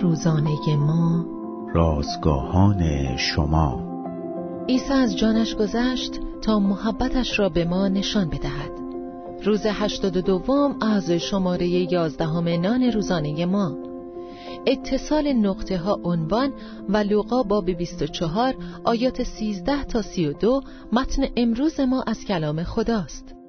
روزانه ما. رازگاهان شما. عیسی از جانش گذشت تا محبتش را به ما نشان بدهد. روز هشتاد و دوم از شماره یازدهم نان روزانه ما. اتصال نقطه ها عنوان و لوقا باب 24 آیات 13 تا 32 متن امروز ما از کلام خداست.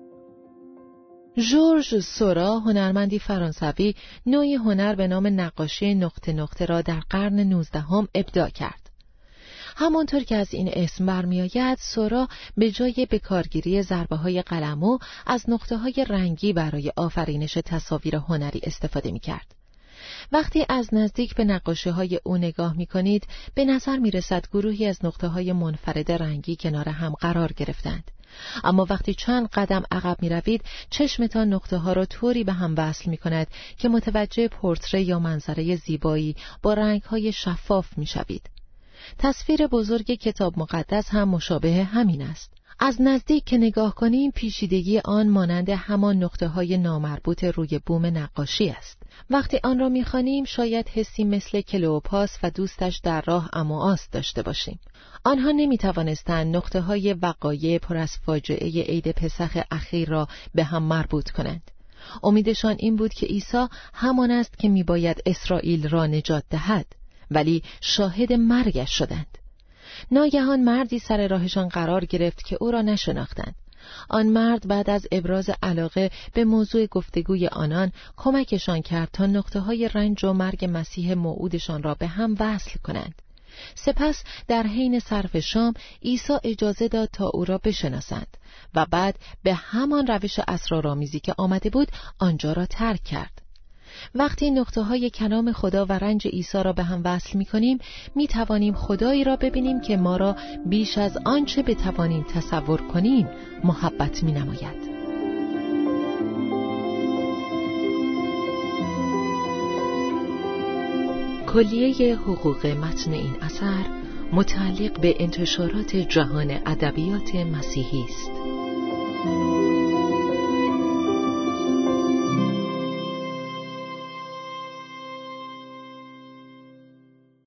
ژورژ سورا هنرمندی فرانسوی نوعی هنر به نام نقاشی نقطه نقطه را در قرن نوزدهم ابداع کرد. همانطور که از این اسم برمیآید سورا به جای بکارگیری ضربه های قلمو از نقطه های رنگی برای آفرینش تصاویر هنری استفاده می کرد. وقتی از نزدیک به نقاشی های او نگاه می کنید به نظر می رسد گروهی از نقطه های منفرد رنگی کنار هم قرار گرفتند. اما وقتی چند قدم عقب می روید چشمتان نقطه ها را طوری به هم وصل می کند که متوجه پورتره یا منظره زیبایی با رنگ های شفاف می شوید. تصویر بزرگ کتاب مقدس هم مشابه همین است. از نزدیک که نگاه کنیم پیچیدگی آن مانند همان نقطه های نامربوط روی بوم نقاشی است. وقتی آن را می‌خوانیم شاید حسی مثل کلوپاس و دوستش در راه امواس داشته باشیم. آنها نمی توانستند نقطه های وقایع پر از فاجعه عید پسخ اخیر را به هم مربوط کنند. امیدشان این بود که عیسی همان است که میباید اسرائیل را نجات دهد ولی شاهد مرگش شدند. ناگهان مردی سر راهشان قرار گرفت که او را نشناختند. آن مرد بعد از ابراز علاقه به موضوع گفتگوی آنان کمکشان کرد تا نقطه های رنج و مرگ مسیح موعودشان را به هم وصل کنند. سپس در حین صرف شام عیسی اجازه داد تا او را بشناسند و بعد به همان روش اسرارآمیزی که آمده بود آنجا را ترک کرد. وقتی نقطه های کلام خدا و رنج عیسی را به هم وصل می کنیم می توانیم خدایی را ببینیم که ما را بیش از آنچه بتوانیم تصور کنیم محبت می نماید. کلیه حقوق متن این اثر متعلق به انتشارات جهان ادبیات مسیحی است.